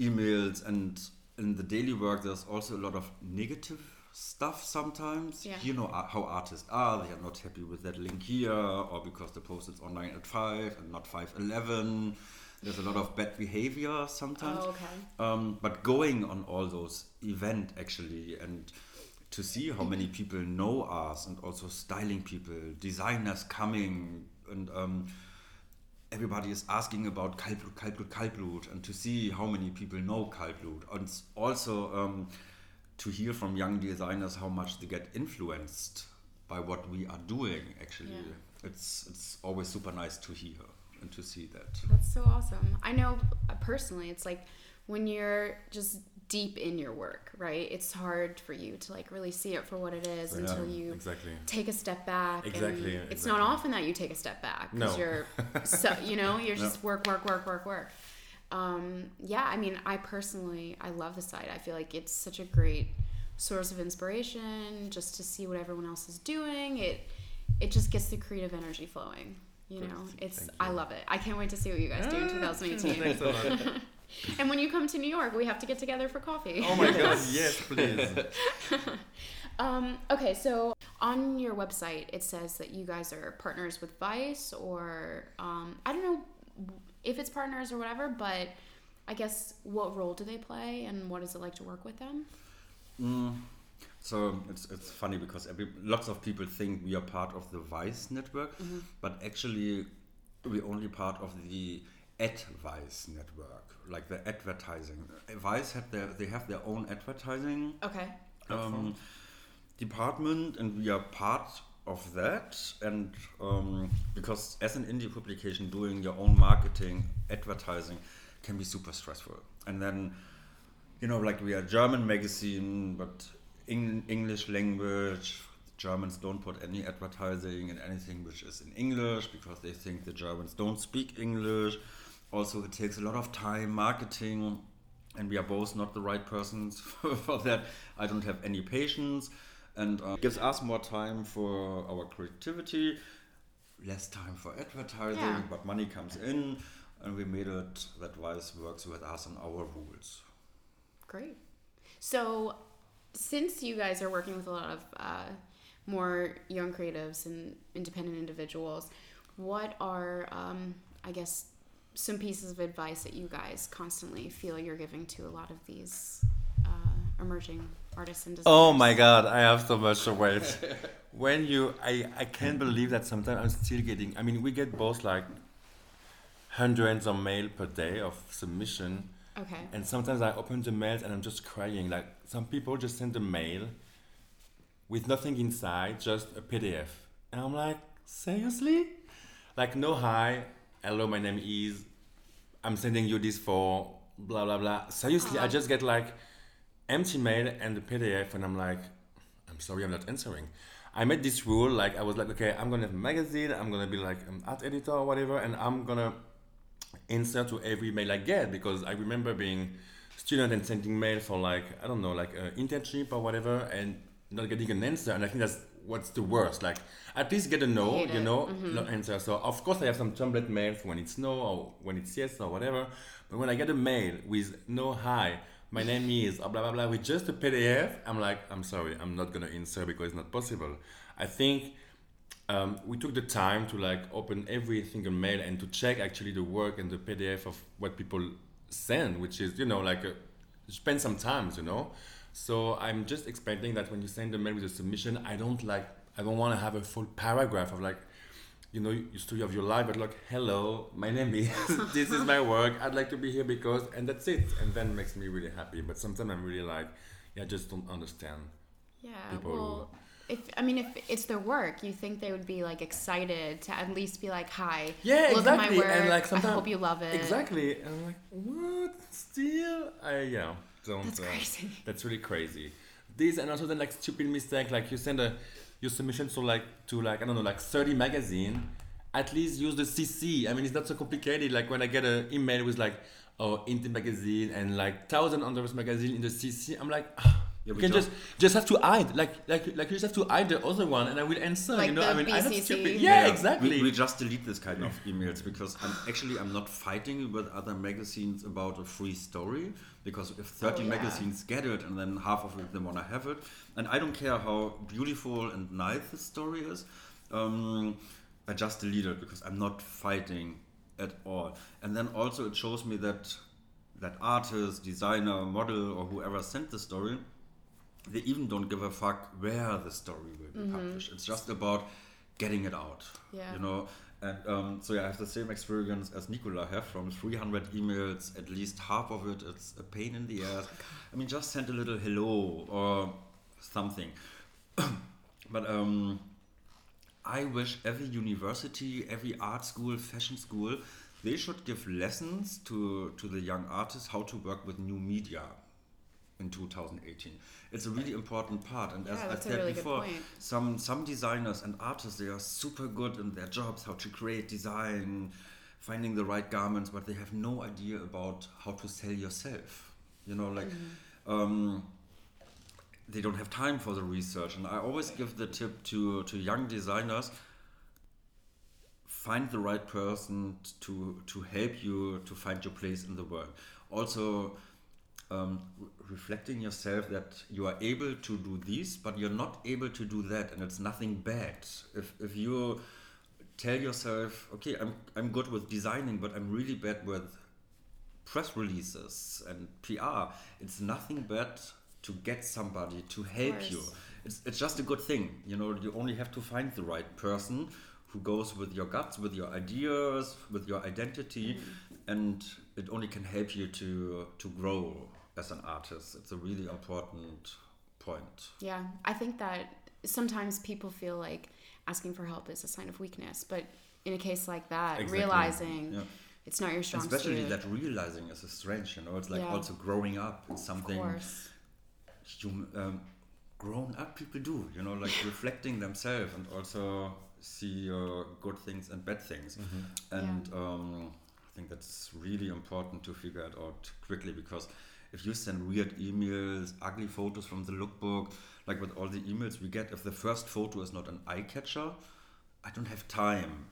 emails, and in the daily work, there's also a lot of negative stuff sometimes. Yeah. You know uh, how artists are, they are not happy with that link here, or because the post is online at 5 and not 5.11. There's a lot of bad behavior sometimes. oh okay Um, but going on all those event actually and to see how many people know us and also styling people, designers coming and um, everybody is asking about Kaltblut, Kaltblut, Kaltblut and to see how many people know Kaltblut and also um, to hear from young designers how much they get influenced by what we are doing actually. Yeah. It's, it's always super nice to hear and to see that. That's so awesome. I know uh, personally, it's like when you're just deep in your work, right? It's hard for you to like really see it for what it is Yeah, until you exactly take a step back. Exactly, And it's not often that you take a step back because No. you're so you know you're just work, work, work, work, work. Um, yeah, I mean, I personally I love the site. I feel like it's such a great source of inspiration just to see what everyone else is doing. It it just gets the creative energy flowing. You Good. know, it's I love it. I can't wait to see what you guys do in 2018. Thanks a lot. and when you come to New York, we have to get together for coffee. Oh my god, yes, please. Um, okay, so on your website it says that you guys are partners with Vice or um, I don't know if it's partners or whatever, but I guess what role do they play and what is it like to work with them? Mm. So it's, it's funny because every, lots of people think we are part of the Vice network, Mm-hmm. but actually we're only part of the AdVice network, like the advertising. Vice had their they have their own advertising Okay. um, department, and we are part of that. And um, because as an indie publication, doing your own marketing, advertising can be super stressful. And then, you know, like we are a German magazine, but in English language. Germans don't put any advertising in anything which is in English because they think the Germans don't speak English. Also, it takes a lot of time marketing and we are both not the right persons for that. I don't have any patience, and uh, gives us more time for our creativity, less time for advertising, Yeah. but money comes in, and we made it that Vice works with us and our rules. Great. So, since you guys are working with a lot of uh, more young creatives and independent individuals, what are, um, I guess, some pieces of advice that you guys constantly feel you're giving to a lot of these uh, emerging artists and designers? Oh my god, I have so much to wait. when you, I, I can't believe that sometimes I'm still getting, I mean, we get both like hundreds of mail per day of submission. Okay. And sometimes I open the mail and I'm just crying. Like some people just send a mail with nothing inside, just a PDF. And I'm like, seriously? Like, no hi, hello, my name is, I'm sending you this for blah, blah, blah. Seriously, I Uh-huh. just get like empty mail and the PDF, and I'm like, I'm sorry, I'm not answering. I made this rule, like, I was like, okay, I'm gonna have a magazine, I'm gonna be like an art editor or whatever, and I'm gonna answer to every mail I get because I remember being student and sending mail for like I don't know like an internship or whatever and not getting an answer and I think that's what's the worst like at least get a no you it. know not answer so of course I have some template mails when it's no or when it's yes or whatever but when I get a mail with no hi my name is blah blah blah with just a PDF I'm like I'm sorry I'm not gonna answer because it's not possible I think um, we took the time to like open every single mail and to check actually the work and the PDF of what people send, which is you know like a, spend some time, you know. So I'm just expecting that when you send a mail with a submission, I don't like I don't want to have a full paragraph of like you know your story of your life, but like hello, my name is this is my work. I'd like to be here because and that's it, and then makes me really happy. But sometimes I'm really like yeah, I just don't understand. Yeah. people Well, if I mean, if it's their work, you think they would be like excited to at least be like, "Hi, Yeah, look exactly. at my work. And like I hope you love it." Exactly. And I'm like, what? Still? I yeah. Don't. That's uh, crazy. That's really crazy. This and also then like stupid mistake like you send a your submission to like to like I don't know like 30 magazine. At least use the CC. I mean, it's not so complicated. Like when I get an email with like, oh, Indie magazine and like thousand others magazine in the CC, I'm like. Ah, Yeah, you we can just- just just have to hide. Like like like you just have to hide the other one and I will answer Like you know the I mean I'm not stupid. Yeah, yeah, exactly. We, we just delete this kind of emails because I'm actually I'm not fighting with other magazines about a free story because if 30 Oh, yeah. magazines get it and then half of them want to have it. And I don't care how beautiful and nice the story is um, I just delete it because I'm not fighting at all. And then also it shows me that that artist designer model or whoever sent the story they even don't give a fuck where the story will be published. It's just about getting it out. Yeah. You know, and um, so yeah, I have the same experience as Nicola have from 300 emails. At least half of it, it's a pain in the ass. I mean, just send a little hello or something. but um, I wish every university, every art school, fashion school, they should give lessons to to the young artists how to work with new media in 2018. It's a really important part. And as Yeah, I said really before, some some designers and artists they are super good in their jobs, how to create design, finding the right garments, but they have no idea about how to sell yourself. You know, like. Um, they don't have time for the research and i always give the tip to to young designers find the right person to to help you to find your place in the world also um, re- reflecting yourself that you are able to do this, but you're not able to do that, and it's nothing bad. If if you tell yourself, okay, I'm I'm good with designing, but I'm really bad with press releases and PR. It's nothing bad to get somebody to help you. It's, it's just a good thing. You know, you only have to find the right person who goes with your guts, with your ideas, with your identity, and it only can help you to to grow as an artist. It's a really important point. Yeah, I think that sometimes people feel like asking for help is a sign of weakness, but in a case like that, Exactly. realizing Yeah. it's not your strong Especially suit. that realizing is a strange, you know, it's like Yeah. also growing up. It's of something course. um, grown up people do, you know, like reflecting themselves and also see uh, good things and bad things. And um, I think that's really important to figure it out quickly because if you send weird emails, ugly photos from the lookbook, like with all the emails we get, if the first photo is not an eye catcher, I don't have time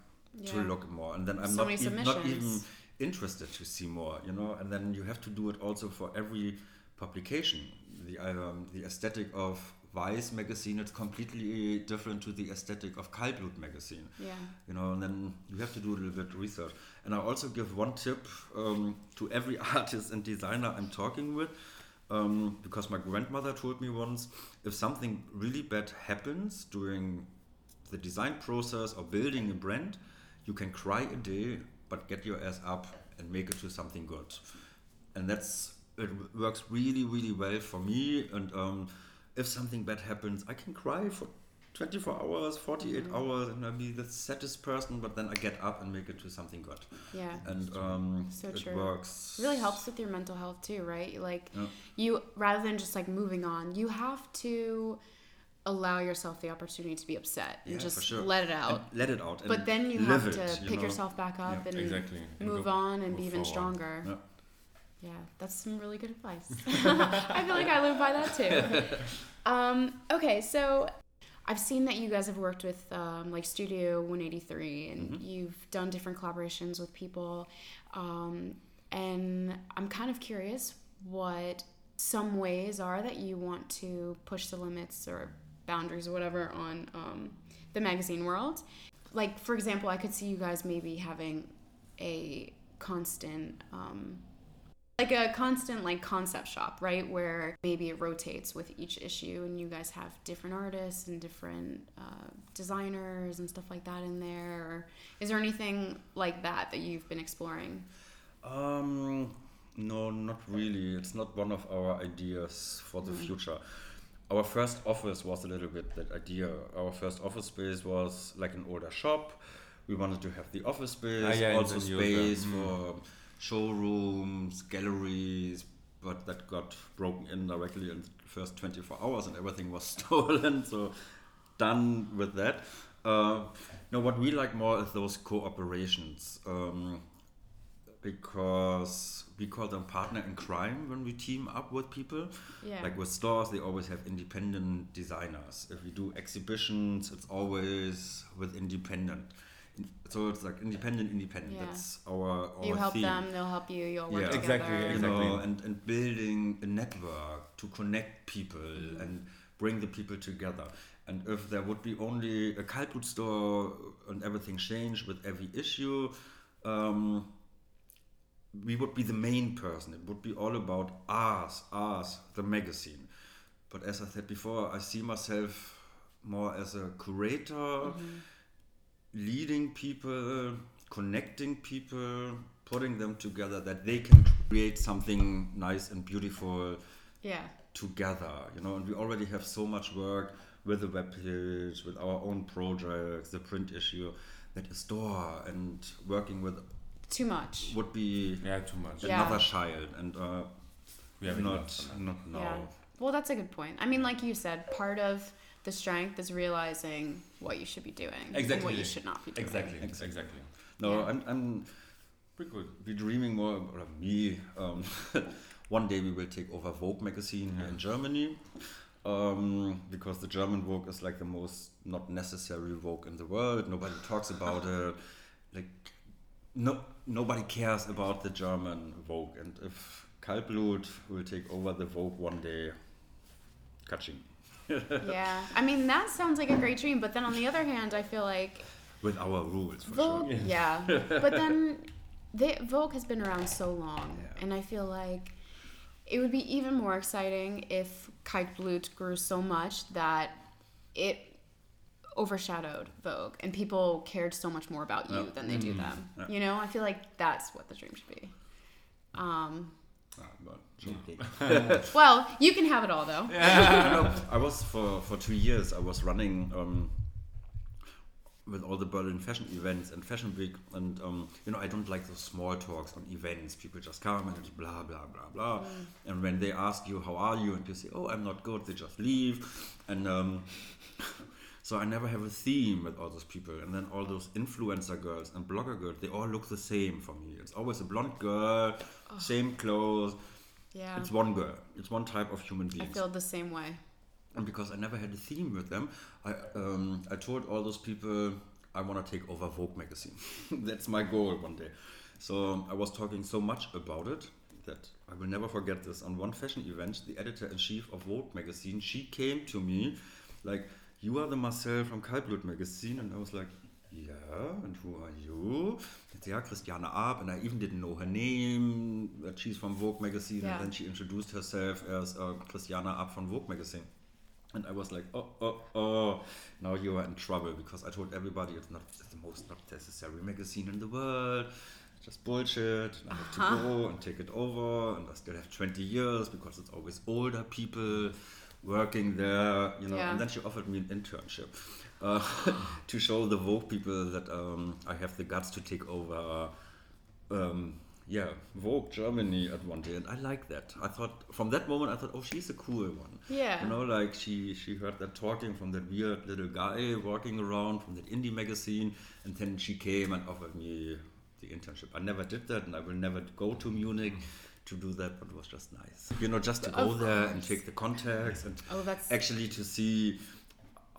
to look more, and then I'm So not, even, not even interested to see more, you know. And then you have to do it also for every publication. The um, the aesthetic of Vice magazine it's completely different to the aesthetic of Kaltblut magazine Yeah. you know, and then you have to do a little bit research. And I also give one tip um, to every artist and designer I'm talking with, um, because my grandmother told me once, if something really bad happens during the design process or building a brand, you can cry a day, but get your ass up and make it to something good. And that's it works really, really well for me. And um, if something bad happens, I can cry for 24 hours, 48 hours, and I'll be the saddest person. But then I get up and make it to something good. Yeah. And um, So it true. works. It really helps with your mental health too, right? Like Yeah. you rather than just like moving on, you have to allow yourself the opportunity to be upset and Yeah, just sure. let it And out. let it out. But then you have it, to you pick know? yourself back up Yeah, and Exactly. And move go- on and be even forward. stronger. Yeah. That's some really good advice. I feel like I live by that too. Um, okay, so I've seen that you guys have worked with um, like Studio 183 and Mm-hmm. you've done different collaborations with people. Um, and I'm kind of curious what some ways are that you want to push the limits or boundaries or whatever on um, the magazine world. Like, for example, I could see you guys maybe having a constant um, like a constant like concept shop right where maybe it rotates with each issue and you guys have different artists and different uh, designers and stuff like that in there or is there anything like that that you've been exploring Um, no, not really. It's not one of our ideas for the future. Our first office was a little bit that idea. Our first office space was like an older shop. We wanted to have the office space, Ah, yeah, also then you space have the- for showrooms, galleries, but that got broken in directly in the first 24 hours and everything was stolen. So done with that. Uh, no, what we like more is those cooperations. Um, because we call them partner in crime when we team up with people. yeah Like with stores, they always have independent designers. If we do exhibitions, it's always with independent. In- So it's like independent, independent. Yeah. That's our, our you help theme. them they'll help you you'll work Yeah. together Exactly, You exactly. know, and, and building a network to connect people Mm-hmm. and bring the people together. And if there would be only a Kaltblut store and everything changed with every issue, um, we would be the main person. It would be all about us, us, the magazine. But as I said before, I see myself more as a curator, leading people, connecting people, putting them together that they can create something nice and beautiful yeah together. You know, and we already have so much work with the web page, with our own projects, the print issue, that a store and working with too much would be Yeah, too much. Yeah. another child and uh, We have not enough for now. not now. yeah well that's a good point i mean like you said part of the strength is realizing what you should be doing and what you should not be doing Exactly. Exactly. Exactly. No, Yeah. I'm, I'm Pretty good. be dreaming more, or me. Um, one day we will take over Vogue magazine here in Germany, um, because the German Vogue is like the most not necessary Vogue in the world. Nobody talks about it. Like, no, nobody cares about the German Vogue. And if Kaltblut will take over the Vogue one day. Catching. Yeah. I mean, that sounds like a great dream, but then on the other hand, I feel like With our rules, for Vogue, sure. yeah. but then they, Vogue has been around so long, Yeah. and I feel like it would be even more exciting if Kaltblut grew so much that it overshadowed Vogue, and people cared so much more about you Yeah. than they do them. Yeah. You know, I feel like that's what the dream should be. Um, Ah, but well, you can have it all though. No, I was for for two years. I was running um, with all the Berlin fashion events and Fashion Week, and um, you know I don't like those small talks on events. People just come and just blah blah blah blah, and when they ask you how are you, and you say oh I'm not good, they just leave, and um, so I never have a theme with all those people, and then all those influencer girls and blogger girls, they all look the same for me. It's always a blonde girl, same clothes. Yeah, It's one girl. It's one type of human being. I feel the same way. And because I never had a theme with them, I um, I told all those people I want to take over Vogue magazine. That's my goal one day. So I was talking so much about it that I will never forget this. On one fashion event, the editor in chief of Vogue magazine, she came to me like, "You are the Marcel from Kaltblut magazine," and I was like. Yeah, and who are you? It's yeah, Christiane Arp, and I even didn't know her name. That she's from Vogue magazine, Yeah. and then she introduced herself as uh, Christiane Arp from Vogue magazine. And I was like, oh, oh, oh, now you are in trouble because I told everybody it's not it's the most not necessary magazine in the world. It's just bullshit. And I have Uh-huh. to go and take it over, and I still have 20 years because it's always older people working there, you know. Yeah. And then she offered me an internship uh, to show the Vogue people that um, I have the guts to take over. Um, yeah, Vogue Germany at one day, and I like that. I thought from that moment I thought, oh, she's a cool one. Yeah. You know, like she she heard that talking from that weird little guy walking around from that indie magazine, and then she came and offered me the internship. I never did that, and I will never go to Munich to do that, but it was just nice. You know, just to go Of there and take the contacts and Oh, actually to see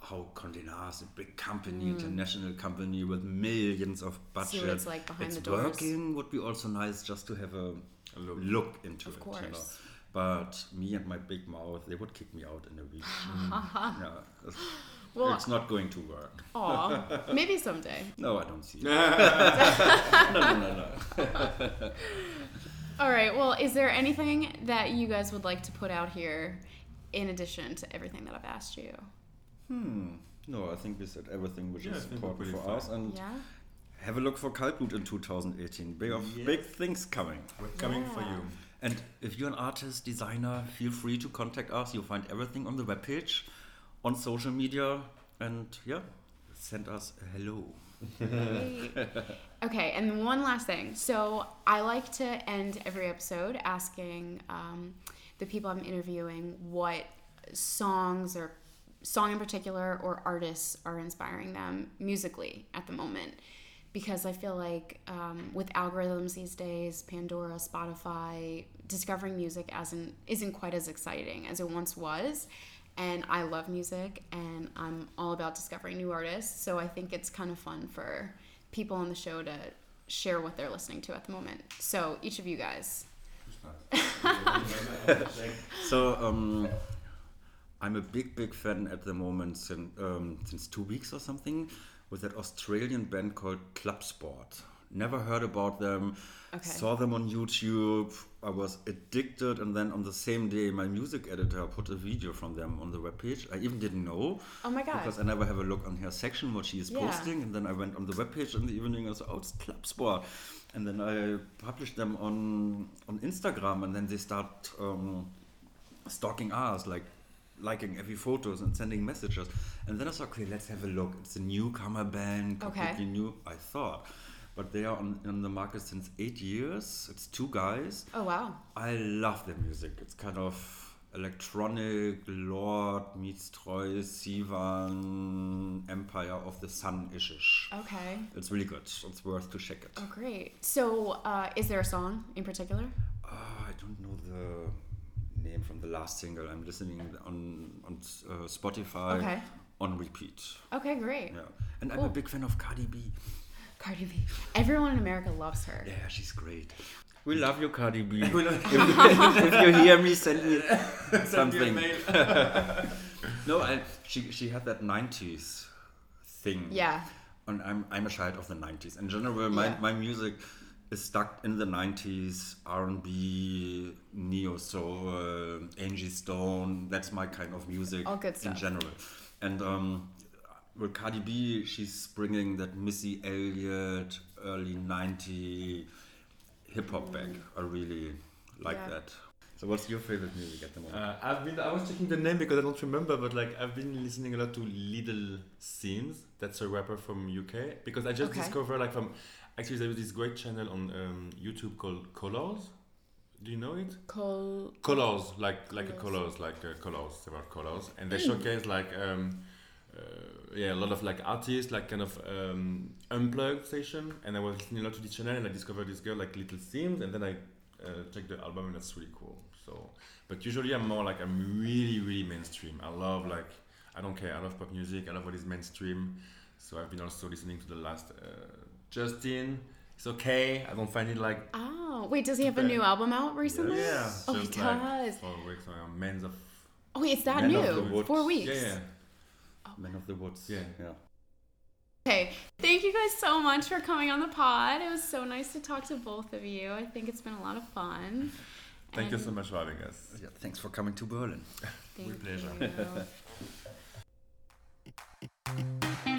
how Condé Nast, a big company, international company with millions of budget, Mm. See what it's like behind it's the doors. working would be also nice just to have a, A look. look into Of it. You know. But me and my big mouth, they would kick me out in a week. yeah, it's, well. it's not going to work. Aw, maybe someday. No, I don't see it. no, no, no, no. All right. Well, is there anything that you guys would like to put out here in addition to everything that I've asked you? Hmm. No, I think we said everything which Yeah, is important pretty for us. And Yeah. have a look for Kaltblut in 2018. Big, of, Yes. big things coming. We're coming for you. And if you're an artist, designer, feel free to contact us. You'll find everything on the webpage, on social media, and yeah, send us a hello. Okay, and one last thing. So I like to end every episode asking um, the people I'm interviewing what songs or song in particular or artists are inspiring them musically at the moment. Because I feel like um, with algorithms these days, Pandora, Spotify, discovering music as in, isn't quite as exciting as it once was and I love music and I'm all about discovering new artists. So I think it's kind of fun for people on the show to share what they're listening to at the moment. So each of you guys. So um, I'm a big, big fan at the moment since um, since two weeks or something with that Australian band called Cub Sport. Never heard about them. Okay. Saw them on YouTube. I was addicted, and then on the same day, my music editor put a video from them on the webpage. I even didn't know Oh my god. because I never have a look on her section what she is Yeah. posting, and then I went on the webpage in the evening and said, "Oh, it's Cub Sport," and then I published them on on Instagram, and then they start um, stalking us, like liking every photos and sending messages, and then I said, "Okay, let's have a look. It's a newcomer band, Okay. completely new." I thought. But they are on, on the market since eight years. It's two guys. oh wow. I love their music. It's kind of electronic, Lorde meets Troye Sivan, Empire of the Sun ish. Okay. It's really good. It's worth to check it. Oh great. So uh, is there a song in particular? Ah, I don't know the name from the last single. I'm listening on on uh, Spotify Okay. on repeat. Okay, great. Yeah, and I'm a big fan of Cardi B. Cardi B. Everyone in America loves her. Yeah, she's great. We love you, Cardi B. if, if you hear me, send me something. no, and she she had that '90s thing. Yeah. And I'm I'm a child of the '90s. In general, my Yeah. my music is stuck in the '90s, R&B, neo soul, Angie Stone. That's my kind of music. All good in general. And um, with Cardi B, she's bringing that Missy Elliott early '90 hip hop back. I really like Yeah. that. So, what's your favorite music at the moment? Uh, I've been. I was checking the name because I don't remember, but like I've been listening a lot to Little Simz. That's a rapper from UK. Because I just Okay. discovered like from actually there was this great channel on um, YouTube called Colors. Do you know it? Col- Colors, like like a Colors. colors, like uh, colors, several colors, and they showcase like um, uh, yeah a lot of like artists, like kind of um, unplugged session. And I was listening a lot to this channel, and I discovered this girl like Little Simz, and then I uh, checked the album, and that's really cool. So, but usually I'm more like I'm really really mainstream. I love like I don't care. I love pop music. I love what is mainstream. So I've been also listening to the last uh, Justin. It's okay. I don't find it like Oh, wait, does he have a new album out recently? yeah. Oh, he just like does. four weeks on Men's of Oh, wait, it's that Men new. Four weeks. yeah, yeah. Oh. Man of the Woods. Yeah. yeah. Okay, thank you guys so much for coming on the pod. It was so nice to talk to both of you. I think it's been a lot of fun. Thank you so much for having us. Yeah, Thanks for coming to Berlin. Thank With pleasure. you.